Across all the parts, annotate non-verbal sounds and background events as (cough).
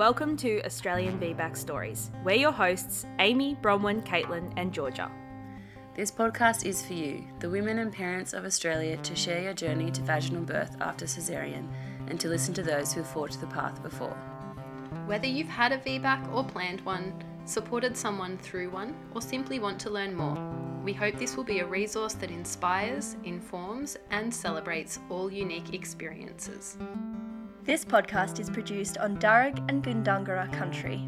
Welcome to Australian VBAC Stories. We're your hosts, Amy, Bronwyn, Caitlin, and Georgia. This podcast is for you, the women and parents of Australia, to share your journey to vaginal birth after caesarean and to listen to those who've forged the path before. Whether you've had a VBAC or planned one, supported someone through one, or simply want to learn more, we hope this will be a resource that inspires, informs, and celebrates all unique experiences. This podcast is produced on Darug and Gundungurra country.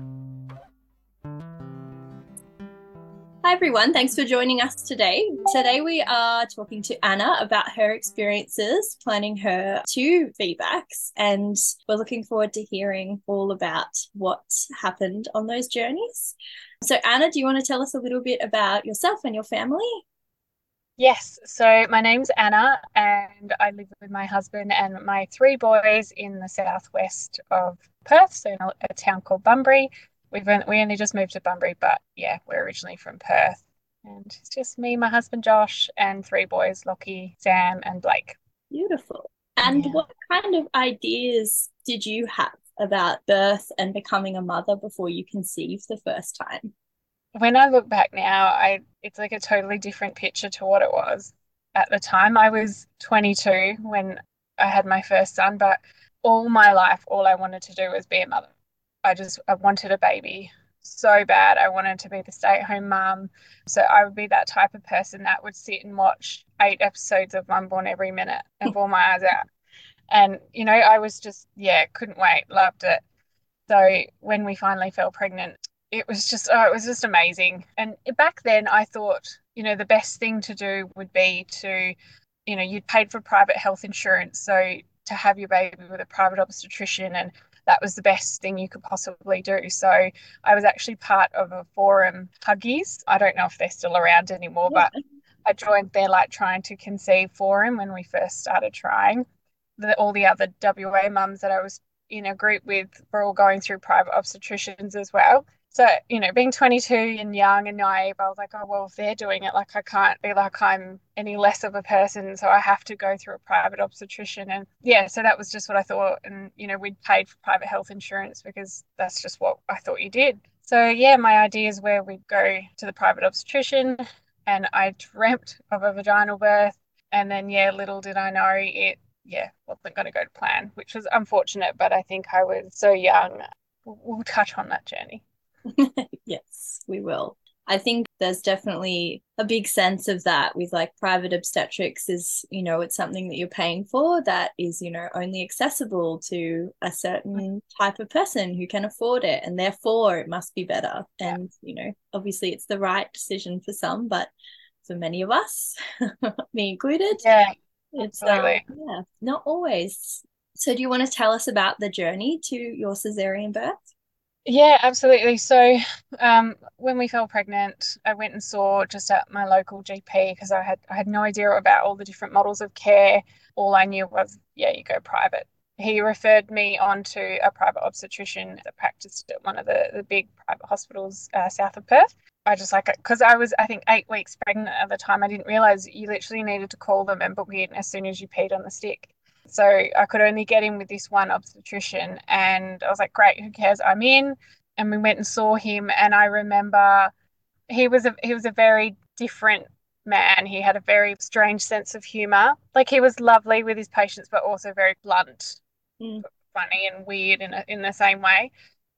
Hi everyone, thanks for joining us today. Today we are talking to Anna about her experiences planning her two VBACs, and we're looking forward to hearing all about what happened on those journeys. So, Anna, do you want to tell us a little bit about yourself and your family? Yes, so my name's Anna, and I live with my husband and my three boys in the southwest of Perth, so in a, a town called Bunbury. We've only, we only just moved to Bunbury, but yeah, we're originally from Perth, and it's just me, my husband Josh, and three boys, Lockie, Sam, and Blake. Beautiful. And yeah. what kind of ideas did you have about birth and becoming a mother before you conceived the first time? When I look back now, I it's like a totally different picture to what it was at the time. I was 22 when I had my first son, but all my life, all I wanted to do was be a mother. I just I wanted a baby so bad. I wanted to be the stay-at-home mum. So I would be that type of person that would sit and watch eight episodes of One Born every minute and bore my eyes out. And you know, I was just yeah, couldn't wait, loved it. So when we finally fell pregnant, it was just oh, it was just amazing. And back then, I thought you know the best thing to do would be to you know you'd paid for private health insurance, so to have your baby with a private obstetrician and that was the best thing you could possibly do. So I was actually part of a forum, Huggies. I don't know if they're still around anymore, yeah. but I joined their like trying to conceive forum when we first started trying. The, all the other WA mums that I was in a group with were all going through private obstetricians as well so you know being 22 and young and naive i was like oh well if they're doing it like i can't be like i'm any less of a person so i have to go through a private obstetrician. And yeah so that was just what i thought. And you know we'd paid for private health insurance because that's just what i thought you did. So yeah my ideas where we'd go to the private obstetrician and i dreamt of a vaginal birth. And then yeah little did i know it yeah wasn't going to go to plan which was unfortunate but i think i was so young. We'll touch on that journey (laughs) yes, we will. I think there's definitely a big sense of that with like private obstetrics is, you know, it's something that you're paying for that is, you know, only accessible to a certain type of person who can afford it. And therefore it must be better. And, you know, obviously it's the right decision for some, but for many of us, (laughs) me included, yeah, it's uh, yeah, not always. So do you want to tell us about the journey to your cesarean birth? Yeah, absolutely. So, um, when we fell pregnant, I went and saw just at my local GP because I had I had no idea about all the different models of care. All I knew was, yeah, you go private. He referred me on to a private obstetrician that practiced at one of the, the big private hospitals uh, south of Perth. I just like it because I was, I think, eight weeks pregnant at the time. I didn't realize you literally needed to call them and book in as soon as you peed on the stick. So I could only get in with this one obstetrician. And I was like, great, who cares? I'm in. And we went and saw him. And I remember he was a he was a very different man. He had a very strange sense of humor. Like he was lovely with his patients, but also very blunt, mm. funny and weird in a, in the same way.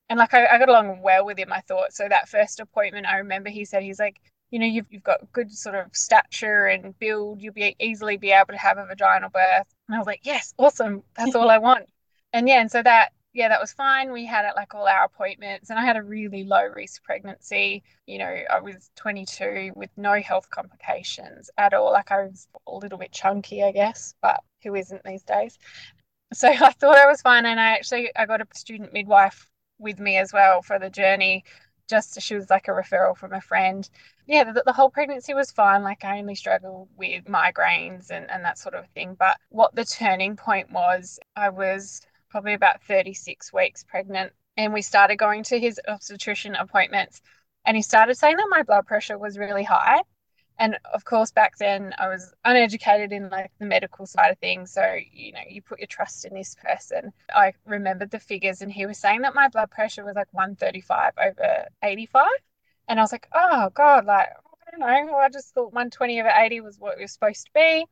And like I, I got along well with him, I thought. So that first appointment, I remember he said he's like, you know, you've, you've got good sort of stature and build, you'll be easily be able to have a vaginal birth. And I was like, yes, awesome. That's all I want. And yeah, and so that, yeah, that was fine. We had it like all our appointments and I had a really low risk pregnancy. You know, I was 22 with no health complications at all. Like I was a little bit chunky, I guess, but who isn't these days? So (laughs) I thought I was fine. And I actually, I got a student midwife with me as well for the journey just she was like a referral from a friend. Yeah, the, the, whole pregnancy was fine. Like I only struggled with migraines and, and that sort of thing. But what the turning point was, I was probably about 36 weeks pregnant and we started going to his obstetrician appointments and he started saying that my blood pressure was really high. and of course back then i was uneducated in like the medical side of things so you know you put your trust in this person i remembered the figures and he was saying that my blood pressure was like 135 over 85 and i was like oh god like i don't know. I just thought 120 over 80 was what it was supposed to be.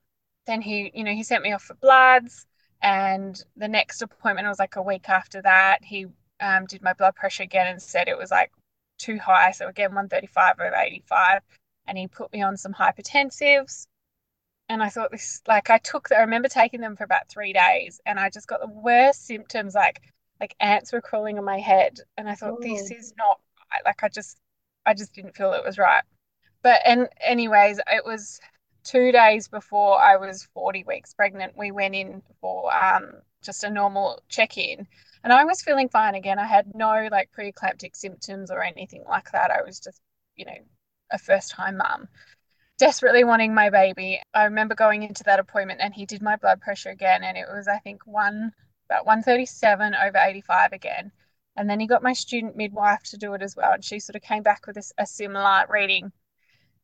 Then he you know he sent me off for bloods. And the next appointment was like a week after that he um, did my blood pressure again and said it was like too high. So again 135 over 85 and he put me on some hypertensives. And I thought this, like, I took, I remember taking them for about three days, and I just got the worst symptoms, like, like ants were crawling on my head, and I thought this oh. is not right. Like, I just, I just didn't feel it was right. But and anyways, it was two days before I was 40 weeks pregnant. We went in for um, just a normal check in, and I was feeling fine again. I had no like preeclamptic symptoms or anything like that. I was just, you know, a first time mum, desperately wanting my baby. I remember going into that appointment and he did my blood pressure again, and it was, I think, one about 137 over 85 again. And then he got my student midwife to do it as well. And she sort of came back with a, a similar reading.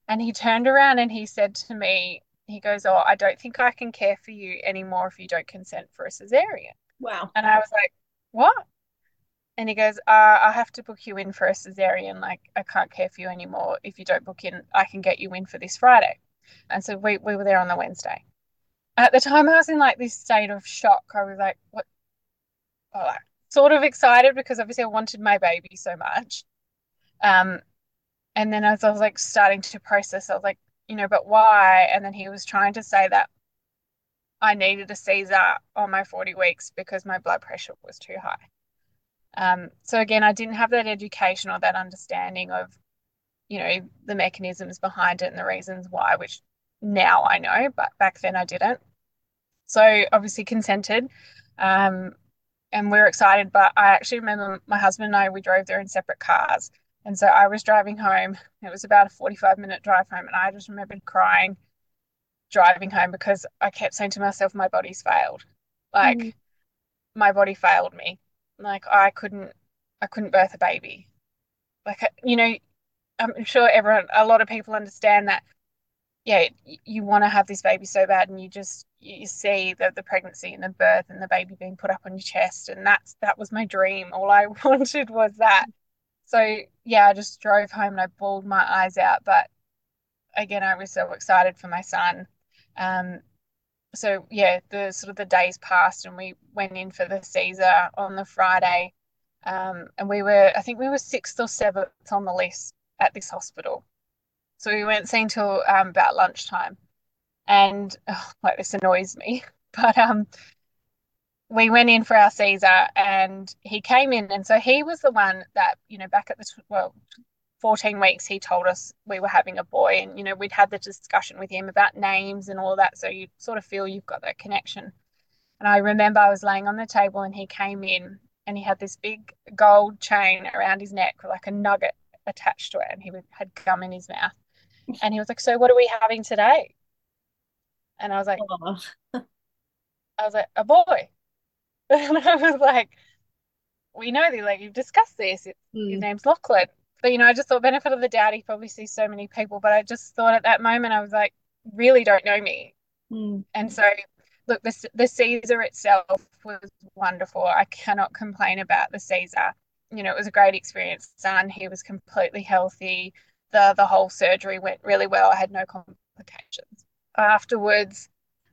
And he turned around and he said to me, he goes, Oh, I don't think I can care for you anymore if you don't consent for a cesarean. Wow. And I was like, What? and he goes, uh, I have to book you in for a cesarean. Like, I can't care for you anymore. If you don't book in, I can get you in for this Friday. And so we, we were there on the Wednesday. At the time, I was in like this state of shock. I was like, what? Oh, like, sort of excited because obviously I wanted my baby so much. Um, and then as I was like starting to process, I was like, you know, but why? And then he was trying to say that I needed a Caesar on my 40 weeks because my blood pressure was too high. Um, so again, I didn't have that education or that understanding of, you know, the mechanisms behind it and the reasons why, which now I know, but back then I didn't. So obviously consented. Um, and we are excited, but I actually remember my husband and I, we drove there in separate cars. And so I was driving home. It was about a 45 minute drive home. And I just remembered crying driving home because I kept saying to myself, my body's failed. Like, mm. my body failed me like I couldn't I couldn't birth a baby. Like you know, I'm sure everyone a lot of people understand that yeah, you want to have this baby so bad and you just you see the, the pregnancy and the birth and the baby being put up on your chest and that's that was my dream. All I (laughs) wanted was that. So yeah, I just drove home and I bawled my eyes out. But again, I was so excited for my son. Um, so yeah, the sort of the days passed and we went in for the Caesar on the Friday. Um, and we were, I think we were sixth or seventh on the list at this hospital. So we weren't seen till um, about lunchtime. And oh, like this annoys me, (laughs) but um, we went in for our Caesar and he came in. And so he was the one that, you know, back at the, well, 14 weeks he told us we were having a boy and you know we'd had the discussion with him about names and all that so you sort of feel you've got that connection. And i remember i was laying on the table and he came in and he had this big gold chain around his neck with like a nugget attached to it and he had gum in his mouth. And he was like so what are we having today and i was like oh. i was like a boy (laughs) and i was like we know that like you've discussed this mm. his name's lachlan but you know, I just thought benefit of the doubt. He probably sees so many people, but I just thought at that moment I was like, really don't know me. Mm. And so, look, the the Caesar itself was wonderful. I cannot complain about the Caesar. You know, it was a great experience. Son, he was completely healthy. The the whole surgery went really well. I had no complications. Afterwards,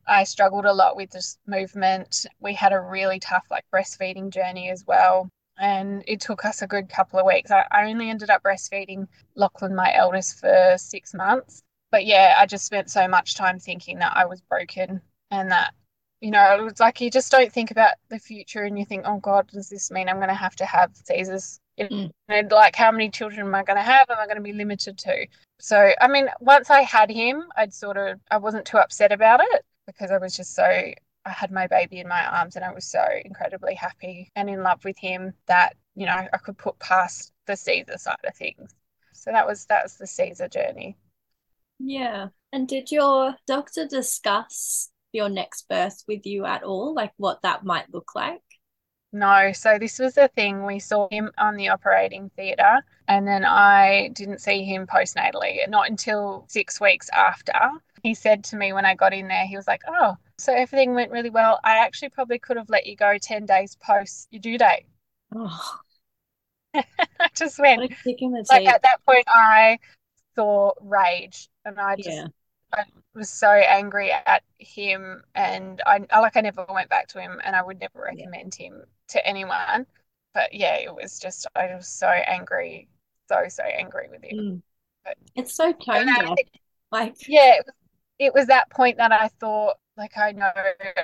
I struggled a lot with this movement. We had a really tough like breastfeeding journey as well and it took us a good couple of weeks. I, I only ended up breastfeeding Lachlan, my eldest, for six months. But yeah, I just spent so much time thinking that I was broken and that, you know, it was like you just don't think about the future and you think, oh God, does this mean I'm going to have to have Caesars? Mm. And like, how many children am I going to have? Am I going to be limited to? So, I mean, once I had him, I'd sort of, I wasn't too upset about it because I was just so I had my baby in my arms and I was so incredibly happy and in love with him that, you know, I could put past the Caesar side of things. So that was that was the Caesar journey. Yeah. And did your doctor discuss your next birth with you at all? Like what that might look like? No, so this was the thing. We saw him on the operating theatre, and then I didn't see him postnatally, not until six weeks after. He said to me when I got in there, he was like, Oh, so everything went really well. I actually probably could have let you go 10 days post your due date. Oh, (laughs) I just went, what a kick in the like at that point, I saw rage and I just Yeah. I was so angry at him and I, like I never went back to him and I would never Yeah. recommend him to anyone. But yeah, it was just I was so angry, so so angry with him. Mm. But- It's so tone deaf. Like, yeah, it was, it was that point that I thought like I know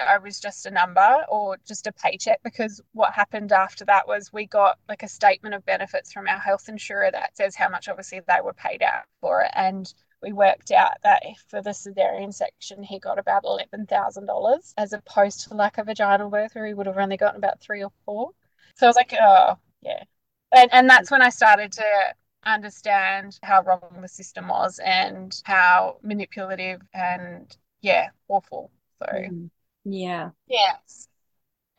I was just a number or just a paycheck because what happened after that was we got like a statement of benefits from our health insurer that says how much obviously they were paid out for it and we worked out that for the cesarean section he got about eleven thousand dollars as opposed to like a vaginal birth where he would have only gotten about three or four. So I was like, oh yeah. And and that's when I started to understand how wrong the system was and how manipulative and yeah, awful. So mm, yeah. yes.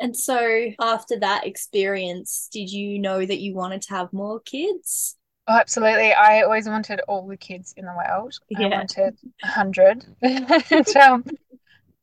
And so after that experience, did you know that you wanted to have more kids? Oh, absolutely. I always wanted all the kids in the world. I wanted a hundred. (laughs) and um,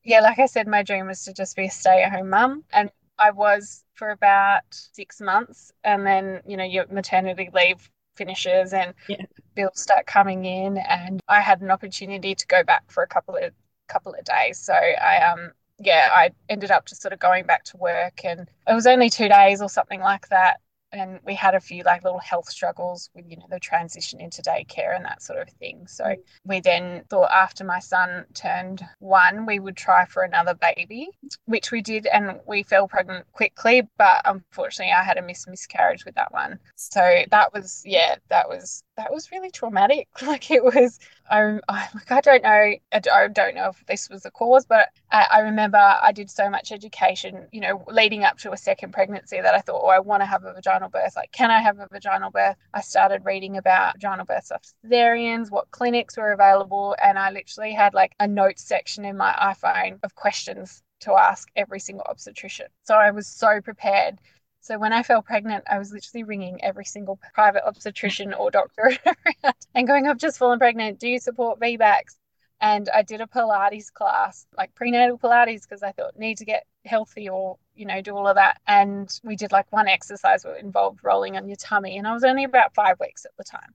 yeah, like I said, my dream was to just be a stay-at-home mum, and I was for about six months, and then you know your maternity leave finishes and Yeah. bills start coming in, and I had an opportunity to go back for a couple of couple of days. So I um yeah, I ended up just sort of going back to work, and it was only two days or something like that and we had a few like little health struggles with you know the transition into daycare and that sort of thing. So mm. we then thought after my son turned one we would try for another baby which we did and we fell pregnant quickly but unfortunately i had a miscarriage with that one. So that was yeah that was that was really traumatic. (laughs) Like it was I, (laughs) I like I don't know I don't know if this was the cause but I, I remember I did so much education you know leading up to a second pregnancy that I thought oh I want to have a vaginal birth. Like can I have a vaginal birth? I started reading about vaginal births after cesareans what clinics were available and I literally had like a notes section in my iPhone of questions to ask every single obstetrician. So I was so prepared so when I fell pregnant, I was literally ringing every single private obstetrician or doctor (laughs) around and going, I've just fallen pregnant. Do you support VBACs? And I did a Pilates class, like prenatal Pilates, because I thought need to get healthy or, you know, do all of that. And we did like one exercise that involved rolling on your tummy. And I was only about five weeks at the time.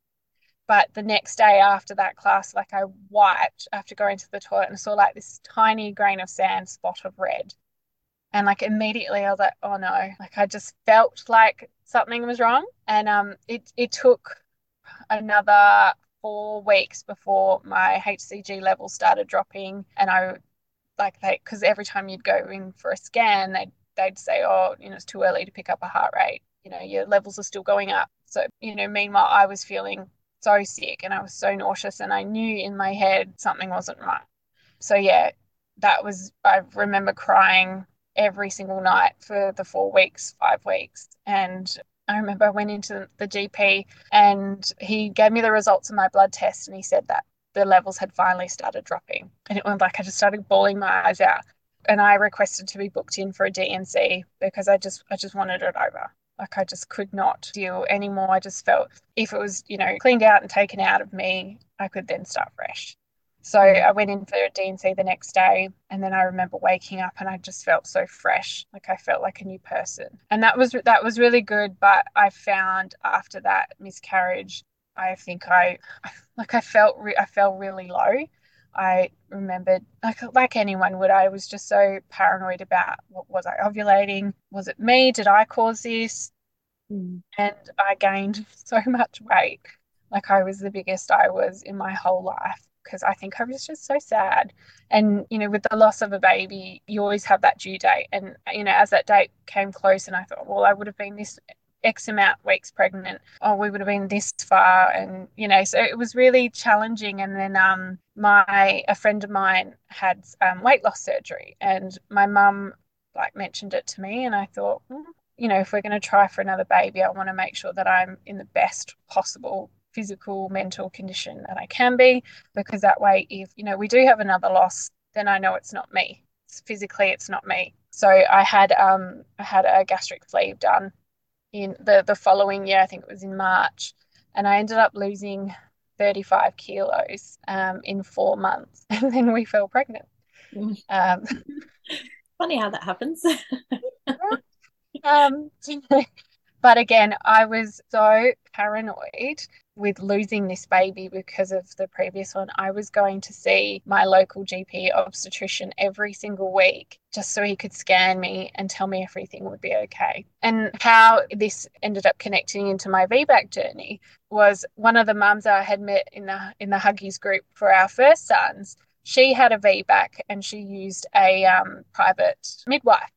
But the next day after that class, like I wiped after going to the toilet and saw like this tiny grain of sand spot of red. And like immediately I was like, oh no, like I just felt like something was wrong. And um it it took another four weeks before my HCG levels started dropping and I like they because every time you'd go in for a scan they'd they'd say, Oh, you know, it's too early to pick up a heart rate, you know, your levels are still going up. So, you know, meanwhile I was feeling so sick and I was so nauseous and I knew in my head something wasn't right. So yeah, that was I remember crying every single night for the four weeks, five weeks. And I remember I went into the GP and he gave me the results of my blood test and he said that the levels had finally started dropping. And it was like I just started bawling my eyes out. And I requested to be booked in for a DNC because I just I just wanted it over. Like I just could not deal anymore. I just felt if it was, you know, cleaned out and taken out of me, I could then start fresh. So I went in for a DNC the next day, and then I remember waking up and I just felt so fresh, like I felt like a new person, and that was that was really good. But I found after that miscarriage, I think I (laughs) like I felt re- I felt really low. I remembered like like anyone would, I was just so paranoid about what was I ovulating? Was it me? Did I cause this? Mm. And I gained (laughs) so much weight, like I was the biggest I was in my whole life because I think I was just so sad. And, you know, with the loss of a baby, you always have that due date. And, you know, as that date came close, and I thought, well, I would have been this X amount weeks pregnant. Oh, we would have been this far. And, you know, so it was really challenging. And then um, my, a friend of mine had um, weight loss surgery, and my mum, like, mentioned it to me. And I thought, mm, you know, if we're going to try for another baby, I want to make sure that I'm in the best possible physical, mental condition that I can be, because that way, if, you know, we do have another loss, then I know it's not me. it's physically it's not me. So I had um I had a gastric sleeve done in the the following year. I think it was in March, and I ended up losing 35 kilos um, in four months, (laughs) and then we fell pregnant. Mm. Um, (laughs) Funny how that happens. (laughs) um, but again, I was so paranoid with losing this baby because of the previous one. I was going to see my local GP obstetrician every single week just so he could scan me and tell me everything would be okay. And how this ended up connecting into my VBAC journey was one of the mums I had met in the in the Huggies group for our first sons. She had a VBAC and she used a um, private midwife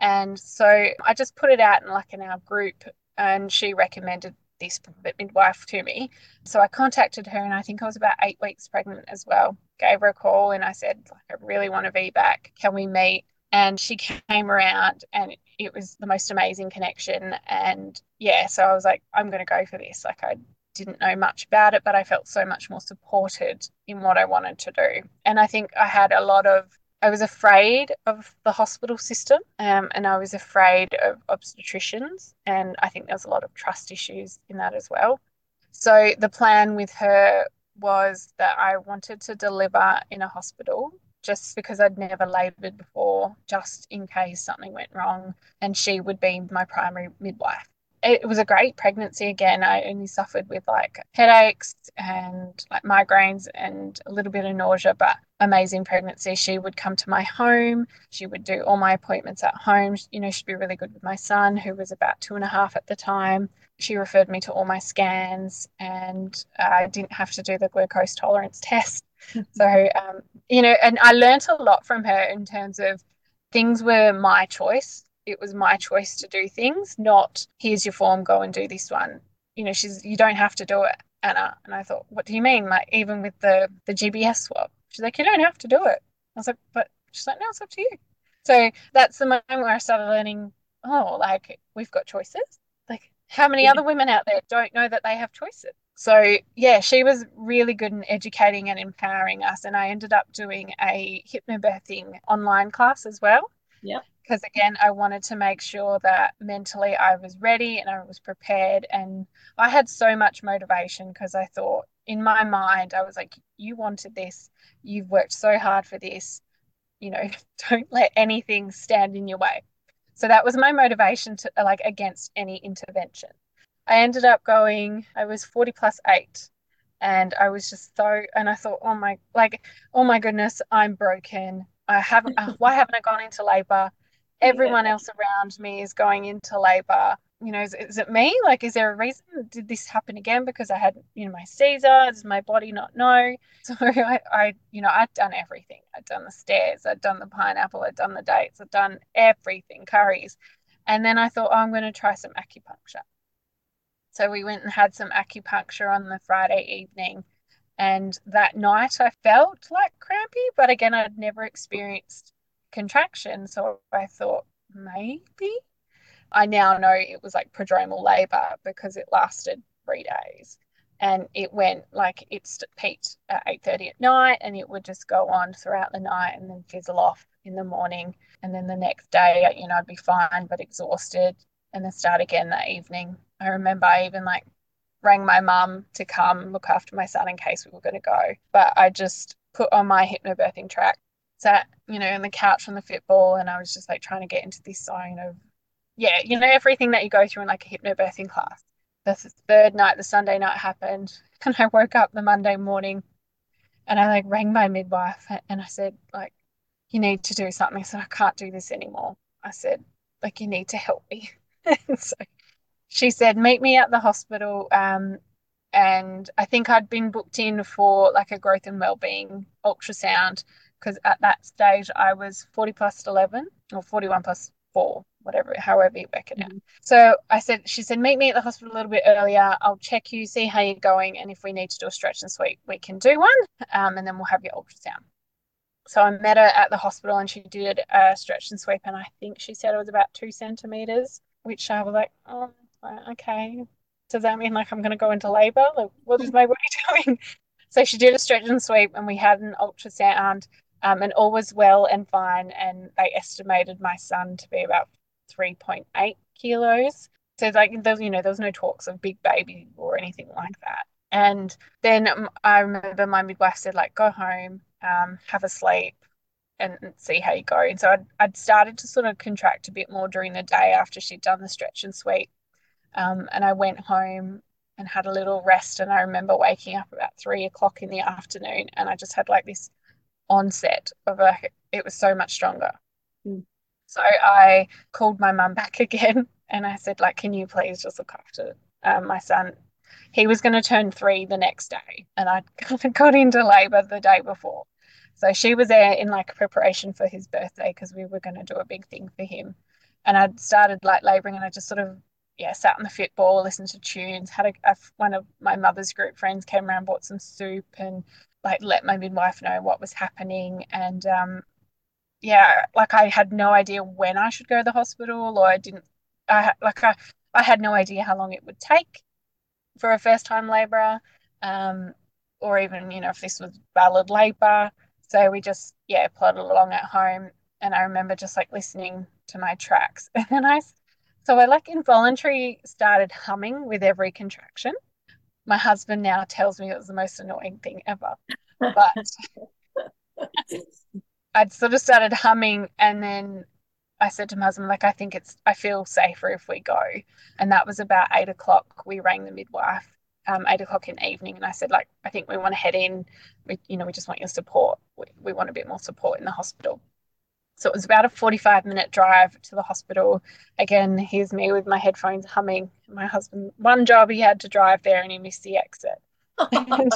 and so I just put it out in like in our group and she recommended this midwife to me. So I contacted her and I think I was about eight weeks pregnant as well. Gave her a call and I said, I really want to VBAC. Can we meet? And she came around and it was the most amazing connection. And yeah, so I was like, I'm going to go for this. Like I didn't know much about it, but I felt so much more supported in what I wanted to do. And I think I had a lot of I was afraid of the hospital system um, and I was afraid of obstetricians. And I think there's a lot of trust issues in that as well. So the plan with her was that I wanted to deliver in a hospital just because I'd never laboured before, just in case something went wrong. And she would be my primary midwife it was a great pregnancy again. I only suffered with like headaches and like migraines and a little bit of nausea, but amazing pregnancy. She would come to my home. She would do all my appointments at home. You know, she'd be really good with my son, who was about two and a half at the time. She referred me to all my scans and I didn't have to do the glucose tolerance (laughs) test. (laughs) so, um, you know, and I learned a lot from her in terms of things were my choice it was my choice to do things, not here's your form, go and do this one. You know, she's you don't have to do it, Anna. And I thought, what do you mean? Like even with the the GBS swab, she's like, you don't have to do it. I was like, but she's like, no, it's up to you. So that's the moment where I started learning, oh, like we've got choices. Like how many yeah. other women out there don't know that they have choices? So yeah, she was really good in educating and empowering us. And I ended up doing a hypnobirthing online class as well. Yeah because again i wanted to make sure that mentally i was ready and i was prepared and i had so much motivation because i thought in my mind i was like you wanted this. You've worked so hard for this. You know (laughs) don't let anything stand in your way. So that was my motivation to like against any intervention. I ended up going i was 40 plus 8 and i was just so and i thought oh my like oh my goodness i'm broken. I haven't, (laughs) why haven't I gone into labor? Everyone else around me is going into labor. You know is, is, it me? Like is there a reason? Did this happen again because i had you know my caesar does my body not know (laughs) so I, I you know i'd done everything. I'd done the stairs. I'd done the pineapple. I'd done the dates. I'd done everything curries. And then i thought oh, i'm going to try some acupuncture. So we went and had some acupuncture on the friday evening. And that night i felt like crampy but again i'd never experienced contraction. So I thought maybe. I now know it was like prodromal labor because it lasted three days and it went like it peaked at 8.30 at night and it would just go on throughout the night and then fizzle off in the morning and then the next day you know i'd be fine but exhausted and then start again that evening i remember i even like rang my mum to come look after my son in case we were going to go but i just put on my hypnobirthing track sat, you know, on the couch on the fitball and I was just like trying to get into this zone of, yeah, you know, everything that you go through in like a hypnobirthing class. The third night, the Sunday night happened, (laughs) and I woke up the Monday morning, and I like rang my midwife, and I said like, you need to do something. I said I can't do this anymore. I said like you need to help me. (laughs) so she said meet me at the hospital. Um, and I think I'd been booked in for like a growth and well-being ultrasound because at that stage I was 40 plus 11 or 41 plus 4 whatever however you work it out. Mm-hmm. so I said she said meet me at the hospital a little bit earlier. I'll check you see how you're going and if we need to do a stretch and sweep we can do one um, and then we'll have your ultrasound. So I met her at the hospital and she did a stretch and sweep and I think she said it was about two centimeters which I was like oh okay. Does that mean like I'm going to go into labor like what is my body (laughs) doing? So she did a stretch and sweep and we had an ultrasound Um, and all was well and fine. And they estimated my son to be about 3.8 kilos. So like there's you know there was no talks of big baby or anything like that. And then I remember my midwife said like go home, um, have a sleep, and see how you go. And so I'd, I'd started to sort of contract a bit more during the day after she'd done the stretch and sweep. Um, and I went home and had a little rest. And I remember waking up about three o'clock in the afternoon and I just had like this onset of a, it was so much stronger. Mm. So I called my mum back (laughs) again and I said, like, can you please just look after um, my son? He was going to turn three the next day and I (laughs) kind of got into labor the day before. So she was there in like preparation for his birthday because we were going to do a big thing for him. And I'd started like laboring and I just sort of, yeah, sat on the fitball, listened to tunes, had a, a, one of my mother's group friends came around, bought some soup and like let my midwife know what was happening. And um, yeah, like I had no idea when I should go to the hospital or I didn't, I like I, I had no idea how long it would take for a first time laborer. Um, or even, you know, if this was valid labor so we just, yeah, plodded along at home. And I remember just like listening to my tracks. (laughs) And then I, so I like involuntary started humming with every contraction. My husband now tells me it was the most annoying thing ever. But (laughs) I'd sort of started humming and then I said to my husband, like, I think it's, I feel safer if we go. And that was about eight o'clock. We rang the midwife um, eight o'clock in the evening, and I said, like, I think we want to head in. We, you know, we just want your support. We, we want a bit more support in the hospital. So it was about a 45 minute drive to the hospital. Again, here's me with my headphones humming. My husband, one job he had to drive there and he missed the exit. and,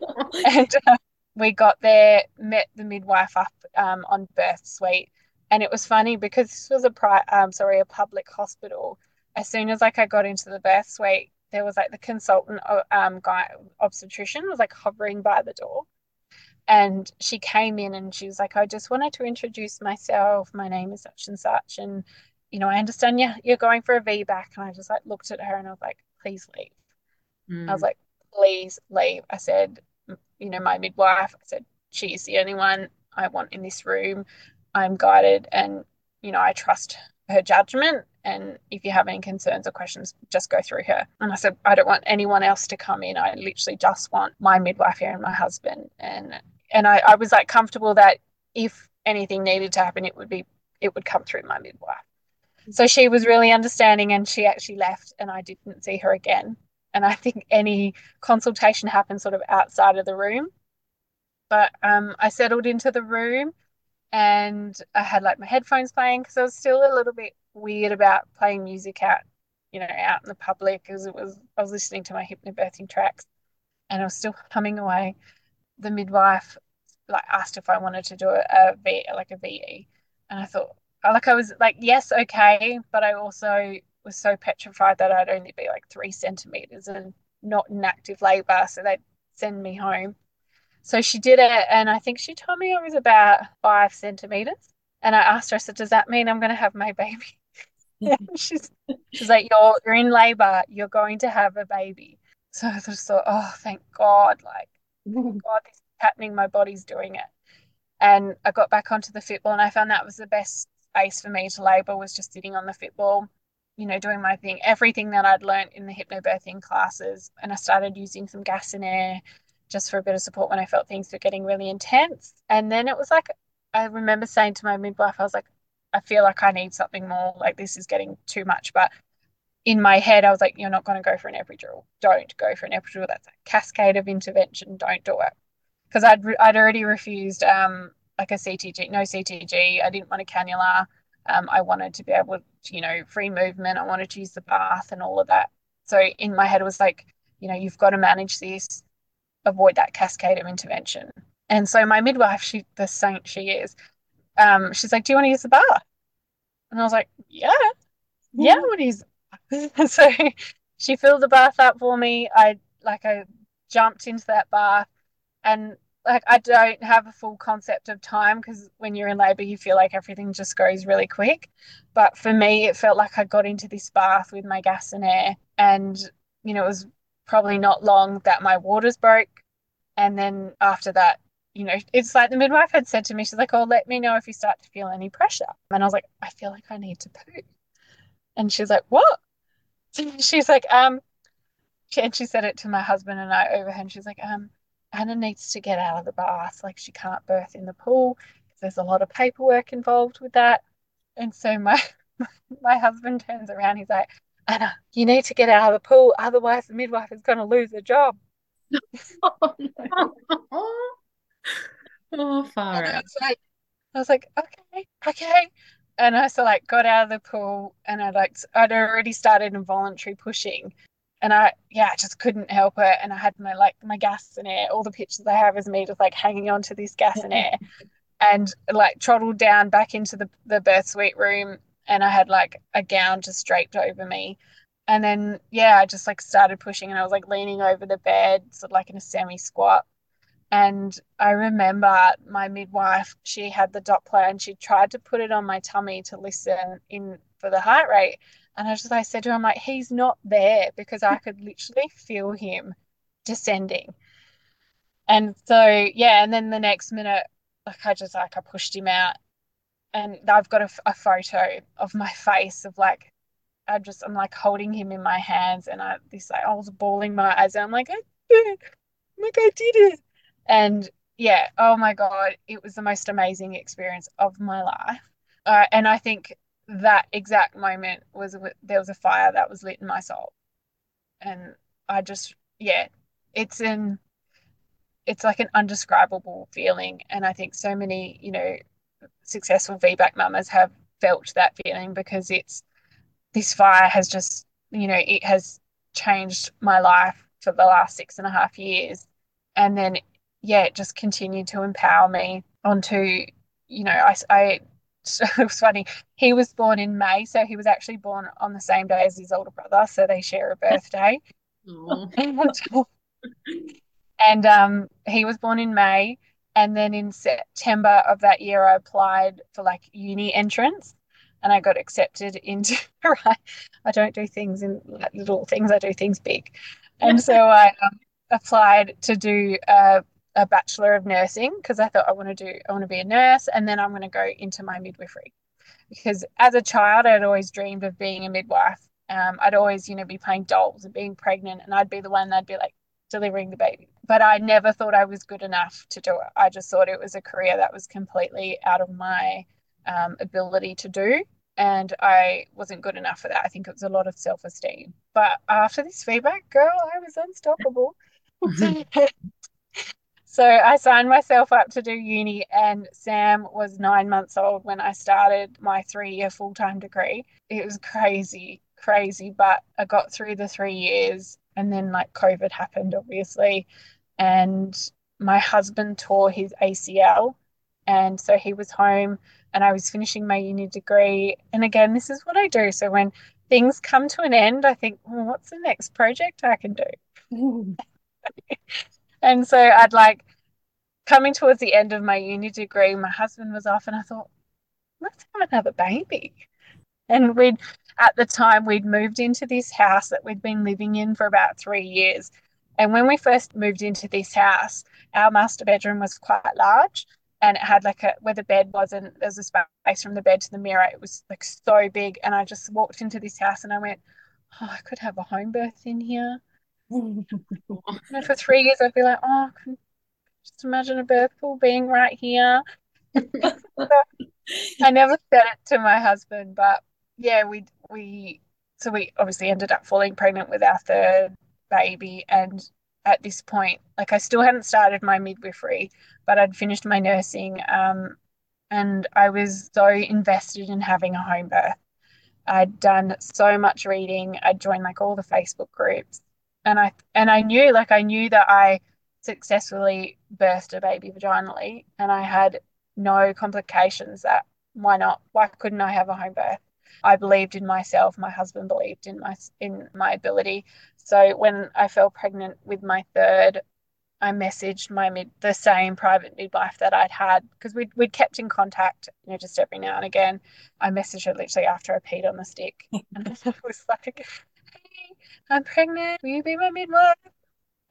(laughs) and uh, we got there, met the midwife up um, on birth suite. And it was funny because this was a pri- um, sorry, a public hospital. As soon as like I got into the birth suite, there was like the consultant uh, um, guy obstetrician was like hovering by the door and she came in and she was like i just wanted to introduce myself. My name is such and such and you know i understand you, you're going for a vbac and i just like looked at her and i was like please leave. Mm. i was mm. like please leave. I said you know my midwife i said she's the only one i want in this room. I'm guided and you know i trust her judgment and if you have any concerns or questions just go through her. And i said i don't want anyone else to come in. I literally just want my midwife here and my husband. And and i, I was like comfortable that if anything needed to happen it would be it would come through my midwife. So she was really understanding and she actually left and i didn't see her again. And i think any consultation happened sort of outside of the room. But um, i settled into the room and I had like my headphones playing because I was still a little bit weird about playing music out, you know, out in the public because it was I was listening to my hypnobirthing tracks and I was still humming away. The midwife like asked if I wanted to do a, V like a VE, and I thought like I was like yes okay, but I also was so petrified that I'd only be like three centimeters and not in active labor, so they'd send me home. So she did it, and I think she told me I was about five centimeters. And I asked her, I said, "Does that mean I'm going to have my baby?" (laughs) she's she's like, "You're you're in labor. You're going to have a baby." So I just thought, "Oh, thank God! Like, (laughs) God, this is happening. My body's doing it." And I got back onto the fitball, and I found that was the best space for me to labor was just sitting on the fitball, you know, doing my thing, everything that I'd learned in the hypnobirthing classes. And I started using some gas and air just for a bit of support when I felt things were getting really intense. And then it was like, I remember saying to my midwife, I was like, I feel like I need something more, like this is getting too much. But in my head, I was like, you're not going to go for an epidural. Don't go for an epidural. That's a cascade of intervention. Don't do it. Because I'd, I'd already refused um, like a CTG, no CTG. I didn't want a cannula. Um, I wanted to be able to, you know, free movement. I wanted to use the bath and all of that. So in my head, it was like, you know, you've got to manage this avoid that cascade of intervention. And so my midwife, she the saint she is, um, she's like, Do you want to use the bath? And I was like, Yeah, yeah, what is (laughs) so she filled the bath up for me. I like I jumped into that bath and like I don't have a full concept of time because when you're in labor you feel like everything just goes really quick. But for me it felt like I got into this bath with my gas and air and you know it was probably not long that my waters broke. And then after that, you know, it's like the midwife had said to me, she's like, Oh, let me know if you start to feel any pressure. And I was like, I feel like I need to poo. And she's like, What? (laughs) She's like, um, and she said it to my husband and I overheard. And she's like, um, Anna needs to get out of the bath. Like she can't birth in the pool. Because there's a lot of paperwork involved with that. And so my (laughs) my husband turns around. He's like, Anna, you need to get out of the pool, otherwise the midwife is going to lose her job. (laughs) oh, no. oh, far I was like, I was like, okay, okay. And I so like got out of the pool and I like I'd already started involuntary pushing. And I yeah, I just couldn't help it. And I had my like my gas and air. All the pictures I have is me just like hanging on to this gas and air mm-hmm. and like trottled down back into the, the birth suite room and I had like a gown just draped over me. And then yeah, I just like started pushing and I was like leaning over the bed, sort of like in a semi squat. And I remember my midwife, she had the Doppler and she tried to put it on my tummy to listen in for the heart rate. And I just I said to him, I'm like, he's not there because I could literally feel him descending. And so yeah, and then the next minute, like I just like I pushed him out and I've got a, a photo of my face of like I just I'm like holding him in my hands and I this like I was bawling my eyes out. I'm like I did it. I'm like I did it. And yeah, oh my God, it was the most amazing experience of my life. Uh, and I think that exact moment was there was a fire that was lit in my soul. And I just yeah, it's an it's like an undescribable feeling. And I think so many, you know, successful VBAC mamas have felt that feeling because it's this fire has just, you know, it has changed my life for the last six and a half years. And then, yeah, it just continued to empower me onto, you know, I, I (laughs) it was funny. He was born in May, so he was actually born on the same day as his older brother, so they share a birthday. (laughs) and um, he was born in May, and then in September of that year, I applied for like uni entrance and I got accepted into, (laughs) right? I don't do things in like, little things, I do things big. And so I um, applied to do a, a Bachelor of Nursing because I thought I want to do, I want to be a nurse and then I'm going to go into my midwifery. Because as a child, I'd always dreamed of being a midwife. Um, I'd always, you know, be playing dolls and being pregnant, and I'd be the one that'd be like, delivering the baby. But I never thought I was good enough to do it. I just thought it was a career that was completely out of my um, ability to do. And I wasn't good enough for that. I think it was a lot of self esteem. But after this VBAC, girl, I was unstoppable. (laughs) (laughs) so I signed myself up to do uni, and Sam was nine months old when I started my three year full time degree. It was crazy, crazy, but I got through the three years and then like COVID happened, obviously, and my husband tore his ACL, and so he was home, and I was finishing my uni degree. And again, this is what I do. So when things come to an end, I think, well, what's the next project I can do? (laughs) and so I'd like coming towards the end of my uni degree, my husband was off, and I thought, let's have another baby. And we'd at the time we'd moved into this house that we'd been living in for about three years. And when we first moved into this house, our master bedroom was quite large and it had like a where the bed wasn't there's a space from the bed to the mirror it was like so big and i just walked into this house and i went oh i could have a home birth in here (laughs) and for three years i'd be like oh just imagine a birth pool being right here? I never said it to my husband but yeah we we so we obviously ended up falling pregnant with our third baby and at this point like i still hadn't started my midwifery but i'd finished my nursing um, and i was so invested in having a home birth. I'd done so much reading i'd joined like all the facebook groups and i and i knew like i knew that i successfully birthed a baby vaginally and i had no complications that why not why couldn't i have a home birth I believed in myself. My husband believed in my in my ability. So when I fell pregnant with my third, I messaged my mid the same private midwife that I'd had because we'd we'd kept in contact, you know, just every now and again. I messaged her literally after I peed on the stick, (laughs) and (laughs) I was like, "Hey, I'm pregnant. Will you be my midwife?"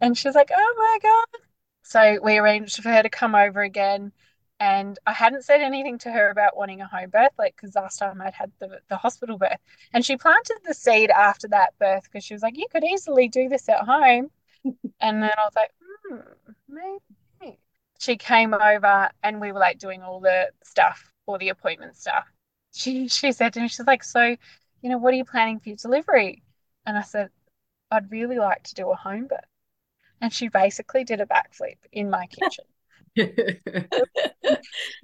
And she's like, "Oh my god, So we arranged for her to come over again. And I hadn't said anything to her about wanting a home birth, like, because last time I'd had the, the hospital birth. And she planted the seed after that birth because she was like, you could easily do this at home. and then I was like, hmm, maybe. She came over and we were like doing all the stuff, all the appointment stuff. She she said to me, she's like, so, you know, what are you planning for your delivery? And I said, I'd really like to do a home birth. And she basically did a backflip in my kitchen. (laughs) she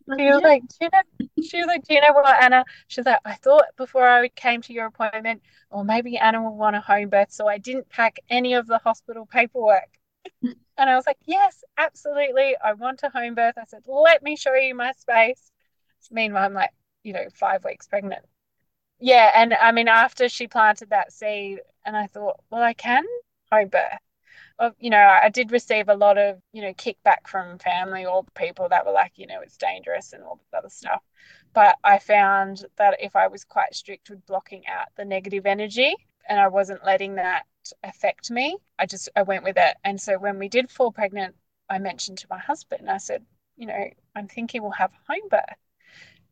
was like, do you know, she was like, do you know what, Anna? She's like, I thought before I came to your appointment, or maybe Anna will want a home birth, so I didn't pack any of the hospital paperwork. and I was like, yes, absolutely, I want a home birth. I said, let me show you my space. Meanwhile, I'm like, you know, five weeks pregnant. Yeah, and I mean, after she planted that seed, and I thought, well, I can home birth you know, I did receive a lot of, you know, kickback from family or people that were like, you know, it's dangerous and all this other stuff. But I found that if I was quite strict with blocking out the negative energy and I wasn't letting that affect me, I just I went with it. And so when we did fall pregnant, I mentioned to my husband, I said, you know, I'm thinking we'll have home birth.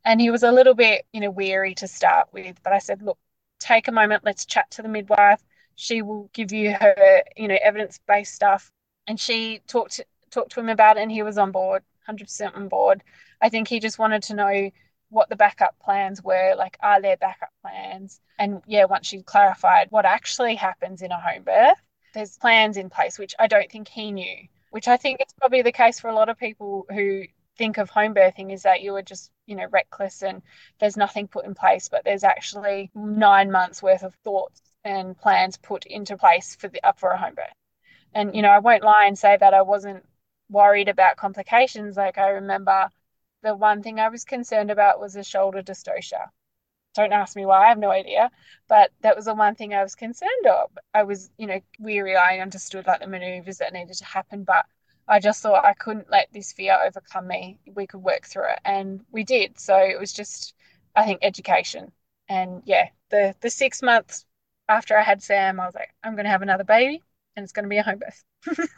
And he was a little bit, you know, weary to start with, but I said, look, take a moment, let's chat to the midwife she will give you her, you know, evidence-based stuff. And she talked talked to him about it and he was on board, 100% on board. I think he just wanted to know what the backup plans were, like are there backup plans? And yeah, once she clarified what actually happens in a home birth, there's plans in place, which I don't think he knew, which I think it's probably the case for a lot of people who think of home birthing is that you were just, you know, reckless and there's nothing put in place, but there's actually nine months worth of thoughts and plans put into place for the up for a home birth. And you know, I won't lie and say that I wasn't worried about complications. Like I remember the one thing I was concerned about was a shoulder dystocia. Don't ask me why, I have no idea. But that was the one thing I was concerned of. I was, you know, weary. I understood like the maneuvers that needed to happen, but I just thought I couldn't let this fear overcome me. We could work through it. And we did. So it was just, I think, education. And yeah, the the six months after I had Sam, I was like, I'm going to have another baby and it's going to be a home birth. (laughs)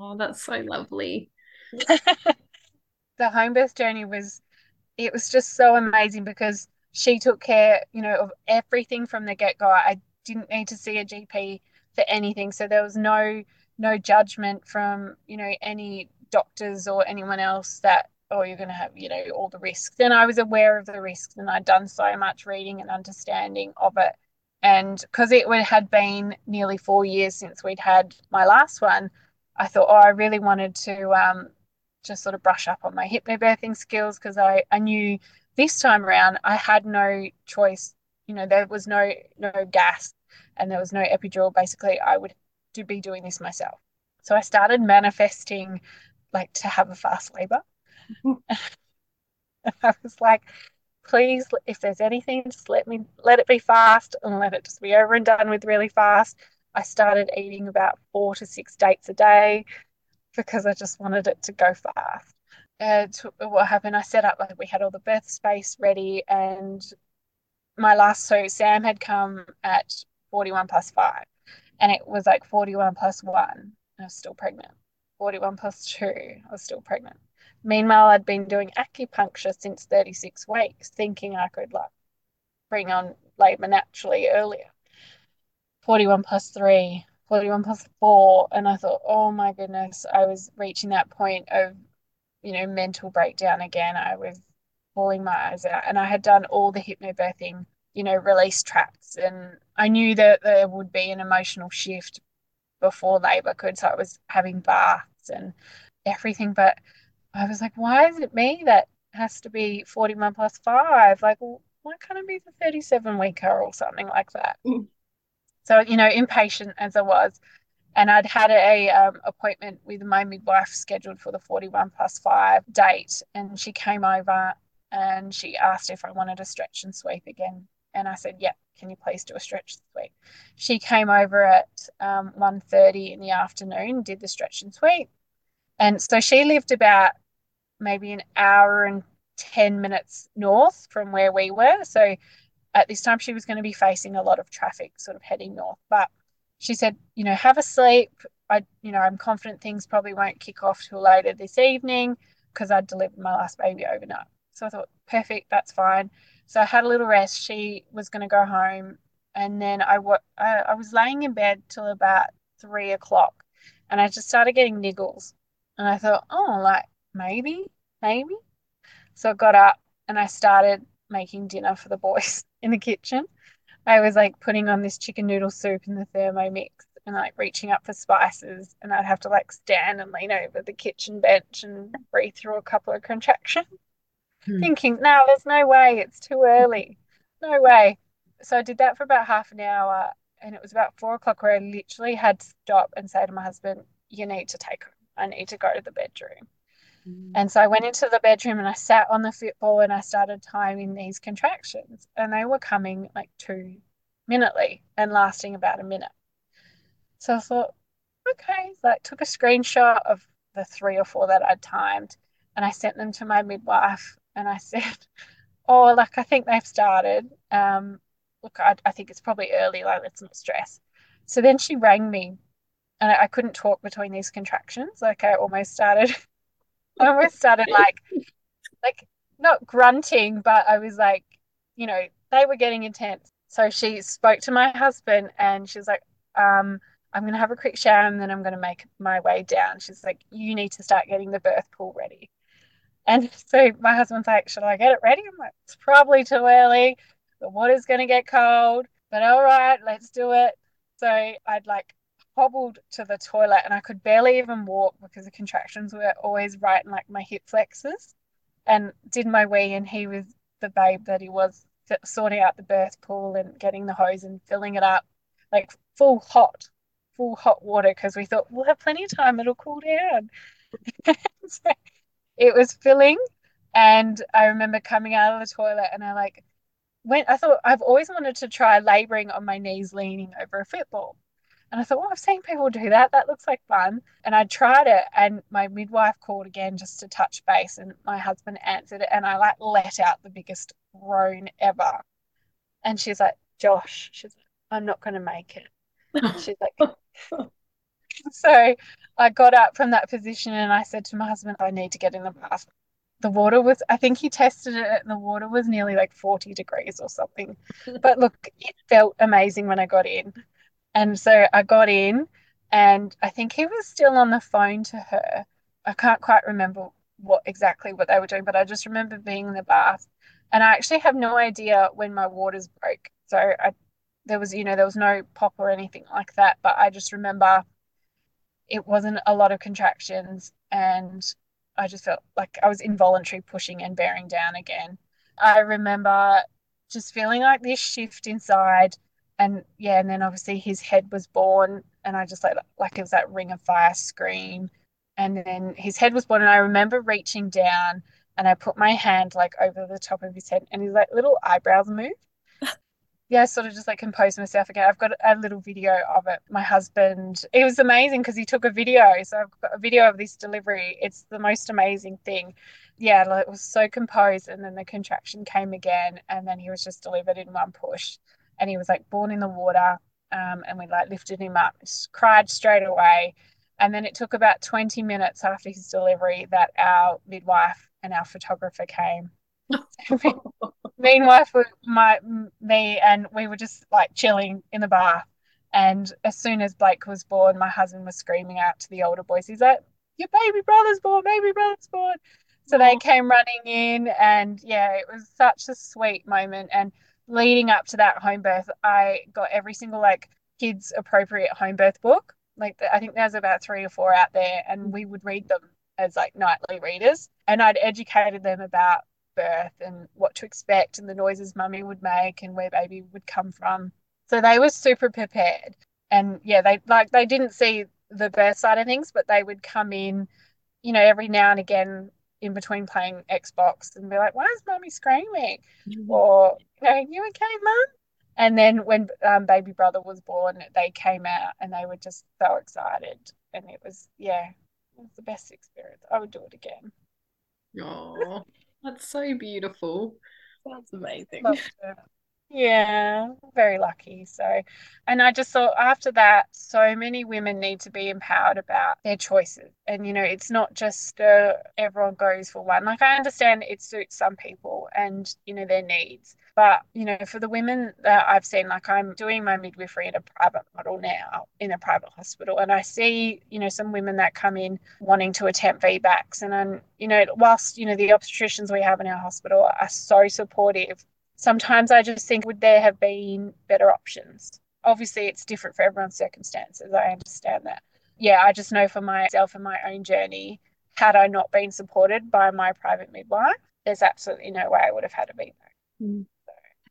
oh, that's so lovely. (laughs) the home birth journey was, it was just so amazing because she took care, you know, of everything from the get go. I didn't need to see a GP for anything. So there was no, no judgment from, you know, any doctors or anyone else that, oh, you're going to have, you know, all the risks. And I was aware of the risks and I'd done so much reading and understanding of it and because it had been nearly four years since we'd had my last one, I thought, oh, I really wanted to um, just sort of brush up on my hypnobirthing skills because I, I knew this time around I had no choice. You know, there was no no gas and there was no epidural. Basically, I would do, be doing this myself. So I started manifesting like to have a fast labor. (laughs) I was like, please, if there's anything, just let me let it be fast and let it just be over and done with really fast. I started eating about four to six dates a day because I just wanted it to go fast. And what happened? I set up like we had all the birth space ready, and my last so Sam had come at 41 plus five, and it was like 41 plus one. I was still pregnant. 41 plus two, I was still pregnant. Meanwhile, I'd been doing acupuncture since 36 weeks, thinking I could like bring on labor naturally earlier. 41 plus three, 41 plus four. And I thought, oh my goodness, I was reaching that point of, you know, mental breakdown again. I was bawling my eyes out. And I had done all the hypnobirthing, you know, release tracks. And I knew that there would be an emotional shift before labor could. So I was having baths and everything. But I was like, why is it me that has to be 41 plus five? Like, why can't it be the 37 weeker or something like that? Mm. So, you know, impatient as I was, and I'd had a um, appointment with my midwife scheduled for the 41 plus five date, and she came over and she asked if I wanted a stretch and sweep again. And I said, yep, can you please do a stretch and sweep? She came over at um, 1.30 in the afternoon, did the stretch and sweep. And so she lived about maybe an hour and 10 minutes north from where we were. So at this time, she was going to be facing a lot of traffic sort of heading north. But she said, you know, have a sleep. I, you know, I'm confident things probably won't kick off till later this evening because I'd delivered my last baby overnight. So I thought, perfect, that's fine. So I had a little rest. She was going to go home. And then I, I, I was laying in bed till about three o'clock and I just started getting niggles. And I thought, oh, like maybe, maybe. So I got up and I started making dinner for the boys (laughs) in the kitchen. I was like putting on this chicken noodle soup in the thermomix and like reaching up for spices and I'd have to like stand and lean over the kitchen bench and breathe through a couple of contractions hmm. thinking no there's no way it's too early. No way. So I did that for about half an hour and it was about four o'clock where I literally had to stop and say to my husband you need to take I need to go to the bedroom. Hmm. and so I went into the bedroom and I sat on the fitball and I started timing these contractions and they were coming like two minutely and lasting about a minute. So I thought, okay, so I took a screenshot of the three or four that I'd timed and I sent them to my midwife and I said, (laughs) oh, like, I think they've started. Um, look, I, I think it's probably early, like, let's not stress. So then she rang me and I, I couldn't talk between these contractions. Like, I almost started, (laughs) I almost started like, like, not grunting, but I was like, you know, they were getting intense. So she spoke to my husband and she was like, um, I'm going to have a quick shower and then I'm going to make my way down. She's like, You need to start getting the birth pool ready. And (laughs) so my husband's like, Should I get it ready? I'm like, It's probably too early. The water's going to get cold, but all right, let's do it. So I'd like hobbled to the toilet and I could barely even walk because the contractions were always right in like my hip flexors and did my wee. And he was the babe that he was sorting out the birth pool and getting the hose and filling it up like full hot full hot water because we thought we'll have plenty of time, it'll cool down. (laughs) so it was filling, and I remember coming out of the toilet and I like went. I thought I've always wanted to try laboring on my knees, leaning over a fitball. And I thought, well, I've seen people do that. That looks like fun. And I tried it, and my midwife called again just to touch base, and my husband answered it, and I like let out the biggest groan ever. And she's like, Josh, she's like, I'm not going to make it. (laughs) She's like, (laughs) so I got up from that position and I said to my husband, I need to get in the bath. The water was, I think he tested it, and the water was nearly like 40 degrees or something. (laughs) But look, it felt amazing when I got in. And so I got in, and I think he was still on the phone to her. I can't quite remember what exactly what they were doing, but I just remember being in the bath. And I actually have no idea when my waters broke. So I there was, you know, there was no pop or anything like that. But I just remember it wasn't a lot of contractions and I just felt like I was involuntary pushing and bearing down again. I remember just feeling like this shift inside and yeah, and then obviously his head was born and I just like like it was that ring of fire scream. And then his head was born and I remember reaching down and I put my hand like over the top of his head and his like little eyebrows moved yeah, sort of just like compose myself again. I've got a little video of it. My husband, it was amazing because he took a video. So I've got a video of this delivery. It's the most amazing thing. Yeah, like it was so composed. And then the contraction came again. And then he was just delivered in one push. And he was like born in the water. Um, and we like lifted him up, cried straight away. And then it took about 20 minutes after his delivery that our midwife and our photographer came. (laughs) Meanwhile, for my me and we were just like chilling in the bar. And as soon as Blake was born, my husband was screaming out to the older boys. He's like, "Your baby brother's born! Baby brother's born!" So they came running in, and yeah, it was such a sweet moment. And leading up to that home birth, I got every single like kids appropriate home birth book. Like I think there's about three or four out there, and we would read them as like nightly readers. And I'd educated them about birth and what to expect and the noises mummy would make and where baby would come from. So they were super prepared. And yeah, they like they didn't see the birth side of things, but they would come in, you know, every now and again in between playing Xbox and be like, "Why is mummy screaming?" Mm-hmm. Or, you know, "You okay, mum?" And then when um, baby brother was born, they came out and they were just so excited, and it was yeah, it was the best experience. I would do it again. Oh, that's so beautiful. That's amazing. Yeah, very lucky. So, and I just thought after that, so many women need to be empowered about their choices. And, you know, it's not just uh, everyone goes for one. Like, I understand it suits some people and, you know, their needs. But, you know, for the women that I've seen, like I'm doing my midwifery in a private model now in a private hospital, and I see, you know, some women that come in wanting to attempt VBACs. And I'm, you know, whilst, you know, the obstetricians we have in our hospital are so supportive sometimes I just think, would there have been better options? Obviously, it's different for everyone's circumstances. I understand that. Yeah, I just know for myself and my own journey, had I not been supported by my private midwife, there's absolutely no way I would have had a VBAC. Mm.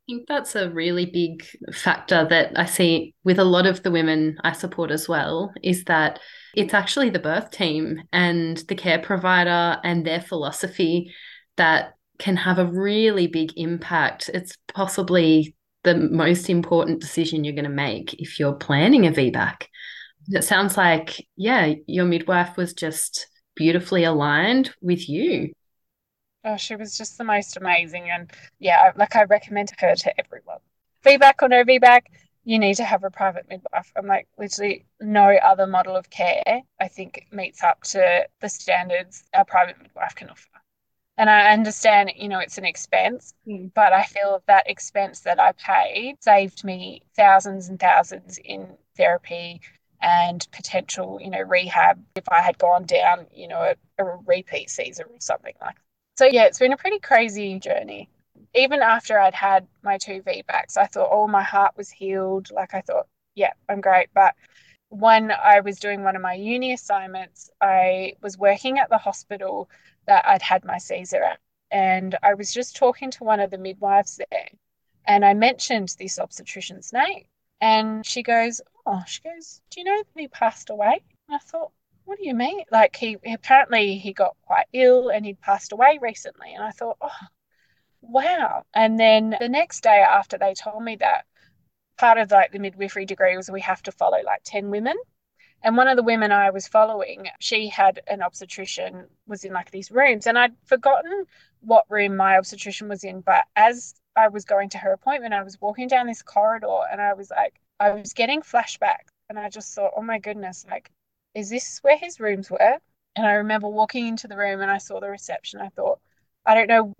I think that's a really big factor that I see with a lot of the women I support as well is that it's actually the birth team and the care provider and their philosophy that can have a really big impact. It's possibly the most important decision you're going to make if you're planning a VBAC. It sounds like, yeah, your midwife was just beautifully aligned with you. Oh, she was just the most amazing. And yeah, like I recommend her to everyone. VBAC or no VBAC, you need to have a private midwife. I'm like, literally, no other model of care, I think, meets up to the standards a private midwife can offer. And I understand, you know, it's an expense, mm. but I feel that expense that I paid saved me thousands and thousands in therapy and potential, you know, rehab if I had gone down, you know, a, a repeat Caesar or something like that. So, yeah, it's been a pretty crazy journey. Even after I'd had my two VBACs, I thought, oh, my heart was healed. Like, I thought, yeah, I'm great. But when I was doing one of my uni assignments, I was working at the hospital that I'd had my Caesar at. And I was just talking to one of the midwives there, and I mentioned this obstetrician's name. And she goes, Oh, she goes, Do you know that he passed away? And I thought, What do you mean? Like, he apparently he got quite ill and he'd passed away recently. And I thought, Oh, wow. And then the next day after they told me that, part of like the midwifery degree was we have to follow like 10 women and one of the women I was following, she had an obstetrician, was in like these rooms, and I'd forgotten what room my obstetrician was in. But as I was going to her appointment, I was walking down this corridor and I was like, I was getting flashbacks. And I just thought, oh my goodness, like, is this where his rooms were? And I remember walking into the room and I saw the reception. I thought, I don't know,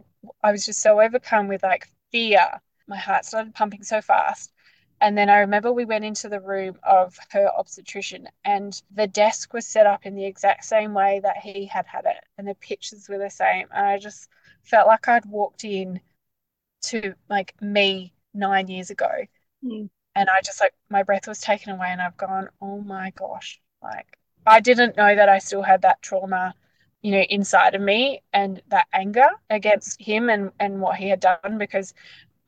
I was just so overcome with like fear. My heart started pumping so fast. And then I remember we went into the room of her obstetrician, and the desk was set up in the exact same way that he had had it, and the pictures were the same. And I just felt like I'd walked in to like me nine years ago. Mm. And I just like my breath was taken away, and I've gone, oh my gosh, like I didn't know that I still had that trauma you know inside of me and that anger against him and and what he had done because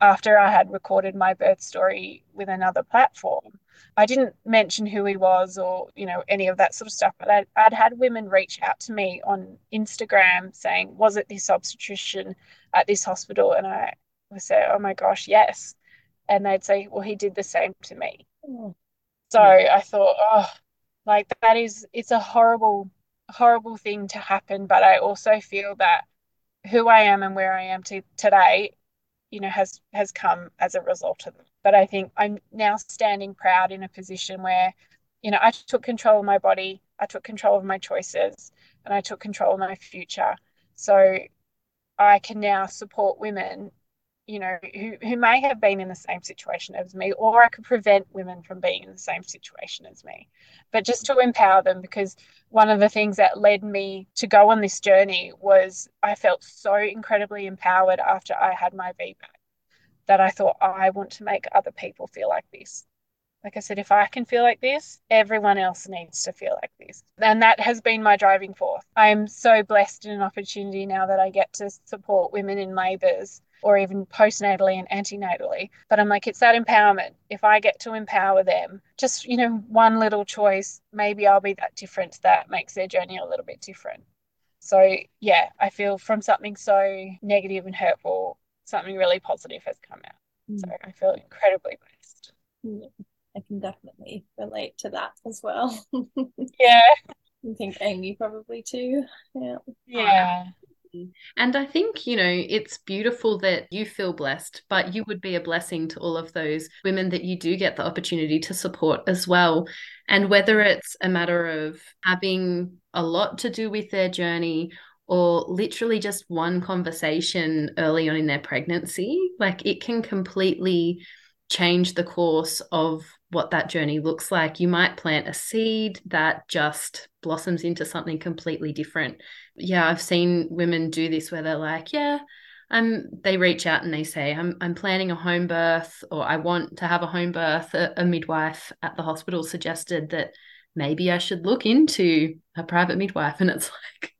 after I had recorded my birth story with another platform. I didn't mention who he was or, you know, any of that sort of stuff, but I'd, I'd had women reach out to me on Instagram saying, was it this obstetrician at this hospital? And I would say, oh my gosh, yes. And they'd say, well, he did the same to me. Mm. So yeah. I thought, oh, like that is, it's a horrible, horrible thing to happen. But I also feel that who I am and where I am to, today you know has has come as a result of it but i think i'm now standing proud in a position where you know i took control of my body i took control of my choices and i took control of my future so i can now support women you know, who, who may have been in the same situation as me, or I could prevent women from being in the same situation as me. But just to empower them, because one of the things that led me to go on this journey was I felt so incredibly empowered after I had my VBAC that I thought, I want to make other people feel like this. Like I said, if I can feel like this, everyone else needs to feel like this. And that has been my driving force. I'm so blessed in an opportunity now that I get to support women in labours or even postnatally and antenatally. But I'm like, it's that empowerment. If I get to empower them, just, you know, one little choice, maybe I'll be that difference that makes their journey a little bit different. So, yeah, I feel from something so negative and hurtful, something really positive has come out. Mm. So I feel incredibly blessed. Yeah, I can definitely relate to that as well. (laughs) yeah. I think Amy probably too. Yeah. Yeah. And I think, you know, it's beautiful that you feel blessed, but you would be a blessing to all of those women that you do get the opportunity to support as well. And whether it's a matter of having a lot to do with their journey or literally just one conversation early on in their pregnancy, like it can completely change the course of what that journey looks like. You might plant a seed that just blossoms into something completely different. Yeah, I've seen women do this where they're like, yeah, I'm they reach out and they say, I'm I'm planning a home birth or I want to have a home birth. A, a midwife at the hospital suggested that maybe I should look into a private midwife. And it's (laughs) like,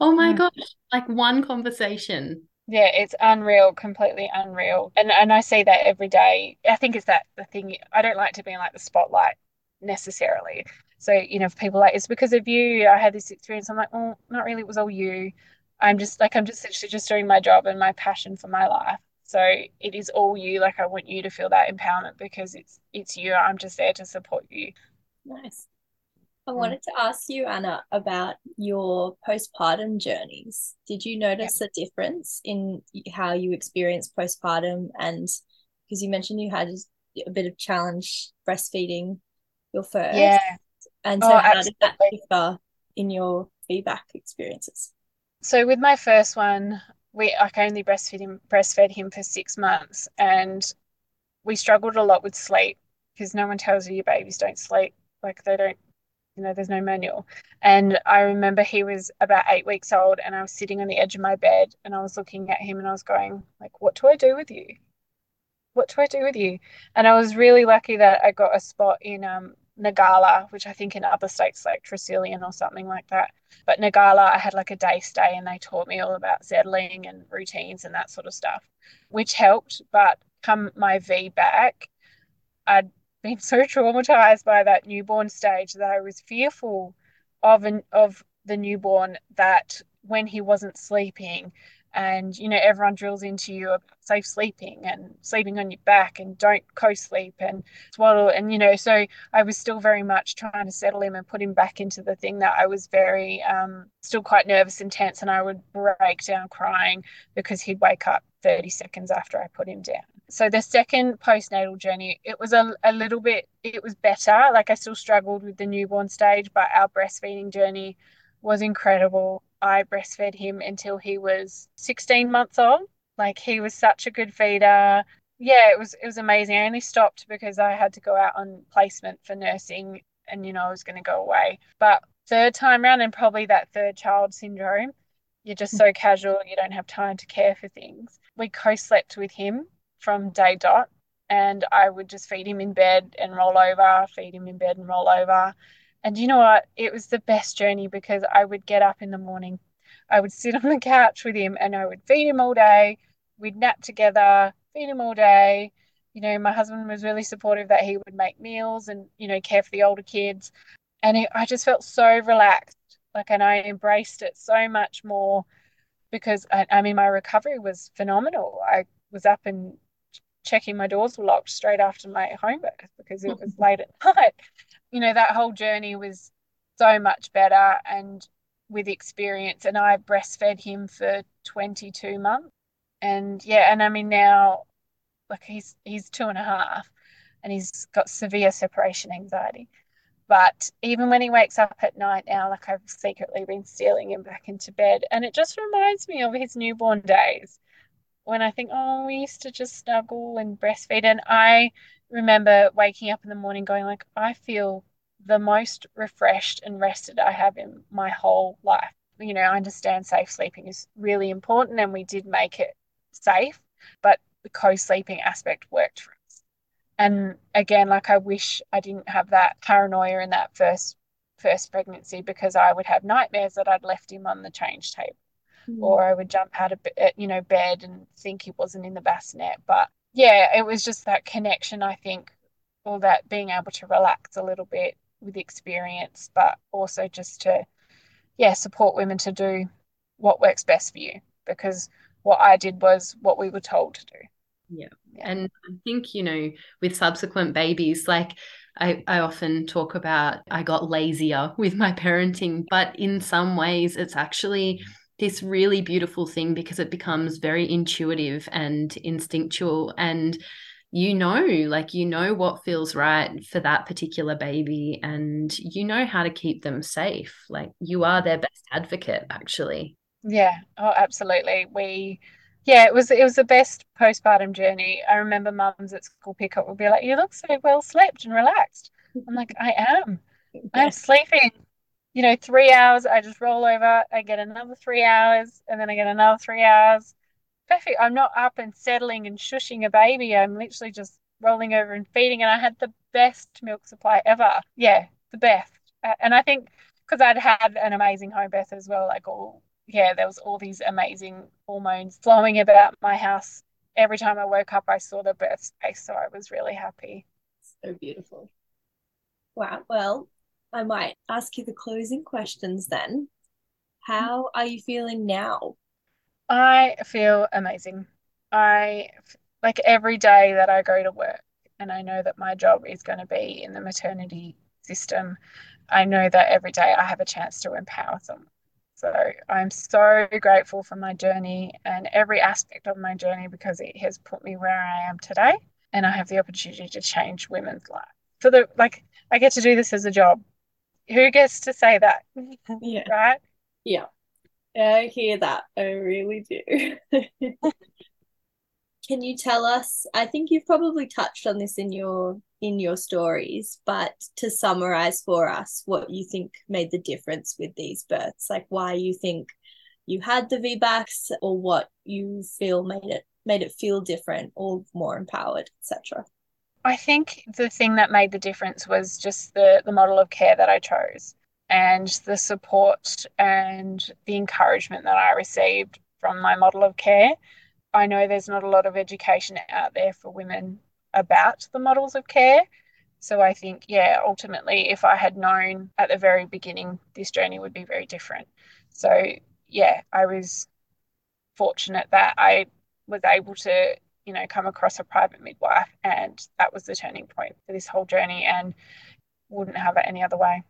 oh my gosh, like one conversation yeah, it's unreal, completely unreal. And and I see that every day. I think it's that the thing I don't like to be in like the spotlight necessarily. So, you know, people like it's because of you, I had this experience. I'm like, well, not really, it was all you. I'm just like I'm just actually just doing my job and my passion for my life. So it is all you. Like I want you to feel that empowerment because it's it's you. I'm just there to support you. Nice. I mm. wanted to ask you, Anna, about your postpartum journeys. Did you notice yeah. a difference in how you experienced postpartum? And because you mentioned you had a bit of challenge breastfeeding your first. Yeah. And so, oh, how absolutely. did that differ in your feedback experiences? So, with my first one, we I only breastfed him, breastfed him for six months, and we struggled a lot with sleep because no one tells you your babies don't sleep. Like they don't you know, there's no manual. And I remember he was about eight weeks old and I was sitting on the edge of my bed and I was looking at him and I was going, like, what do I do with you? What do I do with you? And I was really lucky that I got a spot in um, Ngala, which I think in other states like Tresillian or something like that. But Ngala, I had like a day stay and they taught me all about settling and routines and that sort of stuff, which helped. But come my VBAC, I'd been so traumatized by that newborn stage that I was fearful of an, of the newborn that when he wasn't sleeping and you know everyone drills into you about safe sleeping and sleeping on your back and don't co-sleep and swaddle and you know so i was still very much trying to settle him and put him back into the thing that i was very um, still quite nervous and tense and i would break down crying because he'd wake up 30 seconds after i put him down so the second postnatal journey it was a, a little bit it was better. Like i still struggled with the newborn stage but our breastfeeding journey was incredible. I breastfed him until he was 16 months old. Like he was such a good feeder. Yeah it was it was amazing. I only stopped because i had to go out on placement for nursing and you know i was going to go away. But third time around and probably that third child syndrome you're just so mm. casual you don't have time to care for things. We co-slept with him from day dot. And I would just feed him in bed and roll over, feed him in bed and roll over. And you know what? It was the best journey because I would get up in the morning, I would sit (laughs) on the couch with him and I would feed him all day. We'd nap together, feed him all day. You know, my husband was really supportive that he would make meals and, you know, care for the older kids. And it, I just felt so relaxed. Like, and I embraced it so much more because I, I mean, my recovery was phenomenal. I was up and checking my doors were locked straight after my home birth because it was (laughs) late at night. You know, that whole journey was so much better and with experience. And I breastfed him for 22 months. And yeah, and I mean, now, like, he's, he's two and a half and he's got severe separation anxiety. But even when he wakes up at night now, like I've secretly been stealing him back into bed. And it just reminds me of his newborn days when I think, oh, we used to just snuggle and breastfeed. And I remember waking up in the morning going like, I feel the most refreshed and rested I have in my whole life. You know, I understand safe sleeping is really important and we did make it safe, but the co-sleeping aspect worked for us. And again, like I wish I didn't have that paranoia in that first first pregnancy because I would have nightmares that I'd left him on the change table mm. or I would jump out of uh, you know bed and think he wasn't in the bassinet. But yeah, it was just that connection. I think, or that being able to relax a little bit with experience, but also just to yeah support women to do what works best for you because what I did was what we were told to do. Yeah. yeah. And I think, you know, with subsequent babies, like I, I often talk about I got lazier with my parenting, but in some ways it's actually this really beautiful thing because it becomes very intuitive and instinctual. And you know like you know what feels right for that particular baby and you know how to keep them safe. Like you are their best advocate actually. Yeah. Oh absolutely. We yeah it was it was the best postpartum journey. I remember mums at school pickup would be like you look so well slept and relaxed. I'm like i am. I'm sleeping you know three hours i just roll over i get another three hours and then i get another three hours perfect. I'm not up and settling and shushing a baby. I'm literally just rolling over and feeding. And I had the best milk supply ever. Yeah, the best. And I think because I'd had an amazing home birth as well, like all, yeah, there was all these amazing hormones flowing about my house. Every time I woke up, I saw the birth space. So I was really happy. So beautiful. Wow. Well, I might ask you the closing questions then. Mm-hmm. How are you feeling now? I feel amazing. I like every day that I go to work and I know that my job is going to be in the maternity system. I know that every day I have a chance to empower someone. So I'm so grateful for my journey and every aspect of my journey because it has put me where I am today. And I have the opportunity to change women's lives. For the like, I get to do this as a job. Who gets to say that? Yeah. right? Yeah. I hear that. I really do. (laughs) Can you tell us? I think you've probably touched on this in your in your stories, but to summarize for us what you think made the difference with these births, like why you think you had the VBACs or what you feel made it made it feel different or more empowered, etc. I think the thing that made the difference was just the the model of care that I chose and the support and the encouragement that I received from my model of care. I know there's not a lot of education out there for women about the models of care. So I think, yeah, ultimately, if I had known at the very beginning, this journey would be very different. So, yeah, I was fortunate that I was able to, you know, come across a private midwife, and that was the turning point for this whole journey, and wouldn't have it any other way.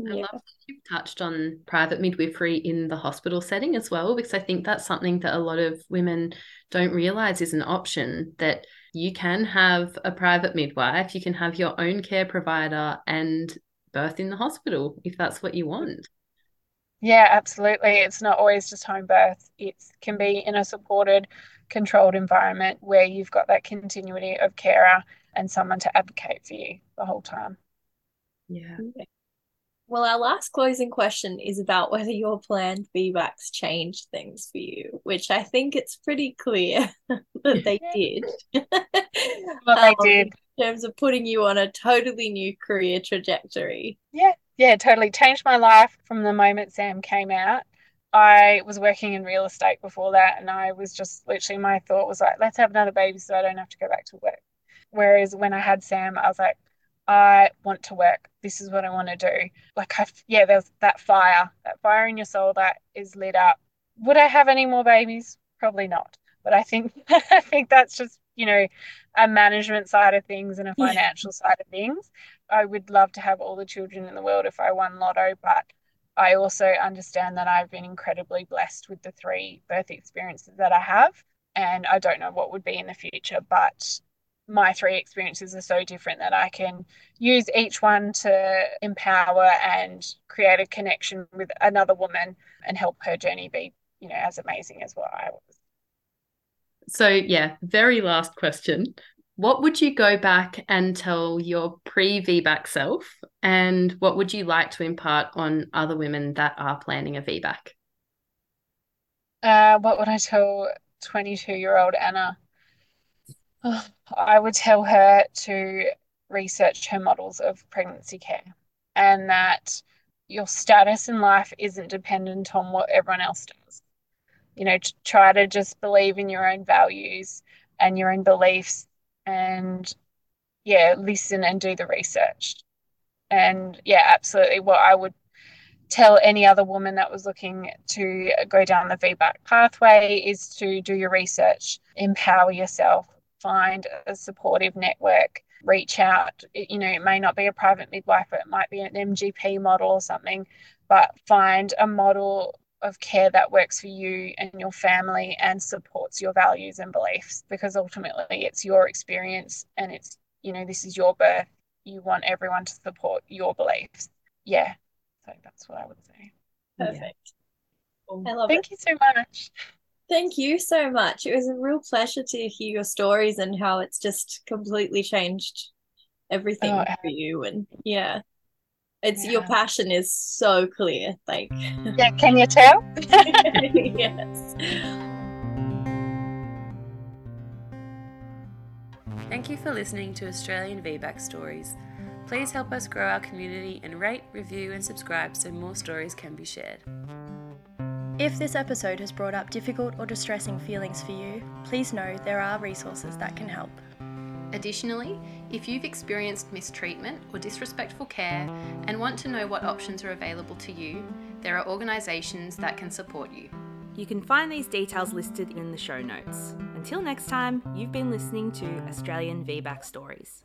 I love that you've touched on private midwifery in the hospital setting as well, because I think that's something that a lot of women don't realize is an option that you can have a private midwife, you can have your own care provider and birth in the hospital if that's what you want. Yeah, absolutely. It's not always just home birth. It can be in a supported, controlled environment where you've got that continuity of carer and someone to advocate for you the whole time. Yeah. Well, our last closing question is about whether your planned VBACs changed things for you, which I think it's pretty clear (laughs) that they did. (laughs) well, they um, did. In terms of putting you on a totally new career trajectory. Yeah, yeah, totally changed my life from the moment Sam came out. I was working in real estate before that, and I was just literally my thought was like, let's have another baby so I don't have to go back to work. Whereas when I had Sam, I was like, I want to work. This is what I want to do. Like, I, yeah, there's that fire, that fire in your soul that is lit up. Would I have any more babies? Probably not. But I think, (laughs) I think that's just, you know, a management side of things and a financial yeah. side of things. I would love to have all the children in the world if I won lotto, but I also understand that I've been incredibly blessed with the three birth experiences that I have. And I don't know what would be in the future, but my three experiences are so different that I can use each one to empower and create a connection with another woman and help her journey be, you know, as amazing as what I was. So, yeah, very last question. What would you go back and tell your pre VBAC self? And what would you like to impart on other women that are planning a VBAC? Uh, what would I tell 22 year old Anna? (sighs) I would tell her to research her models of pregnancy care and that your status in life isn't dependent on what everyone else does. You know, try to just believe in your own values and your own beliefs and, yeah, listen and do the research. And, yeah, absolutely. What I would tell any other woman that was looking to go down the VBAC pathway is to do your research, empower yourself, find a supportive network, reach out. You know, it may not be a private midwife, it might be an MGP model or something, but find a model of care that works for you and your family and supports your values and beliefs because ultimately it's your experience and it's you know this is your birth. You want everyone to support your beliefs. Yeah so that's what i would say. Perfect. Yeah. i love thank it. you so much. Thank you so much. It was a real pleasure to hear your stories and how it's just completely changed everything oh, for you and yeah it's yeah. your passion is so clear like mm. yeah can you tell? (laughs) Yes. Thank you for listening to australian vbac stories. Please help us grow our community and rate review and subscribe so more stories can be shared. If this episode has brought up difficult or distressing feelings for you please know there are resources that can help. Additionally, if you've experienced mistreatment or disrespectful care and want to know what options are available to you, there are organisations that can support you. You can find these details listed in the show notes. Until next time, you've been listening to Australian VBAC Stories.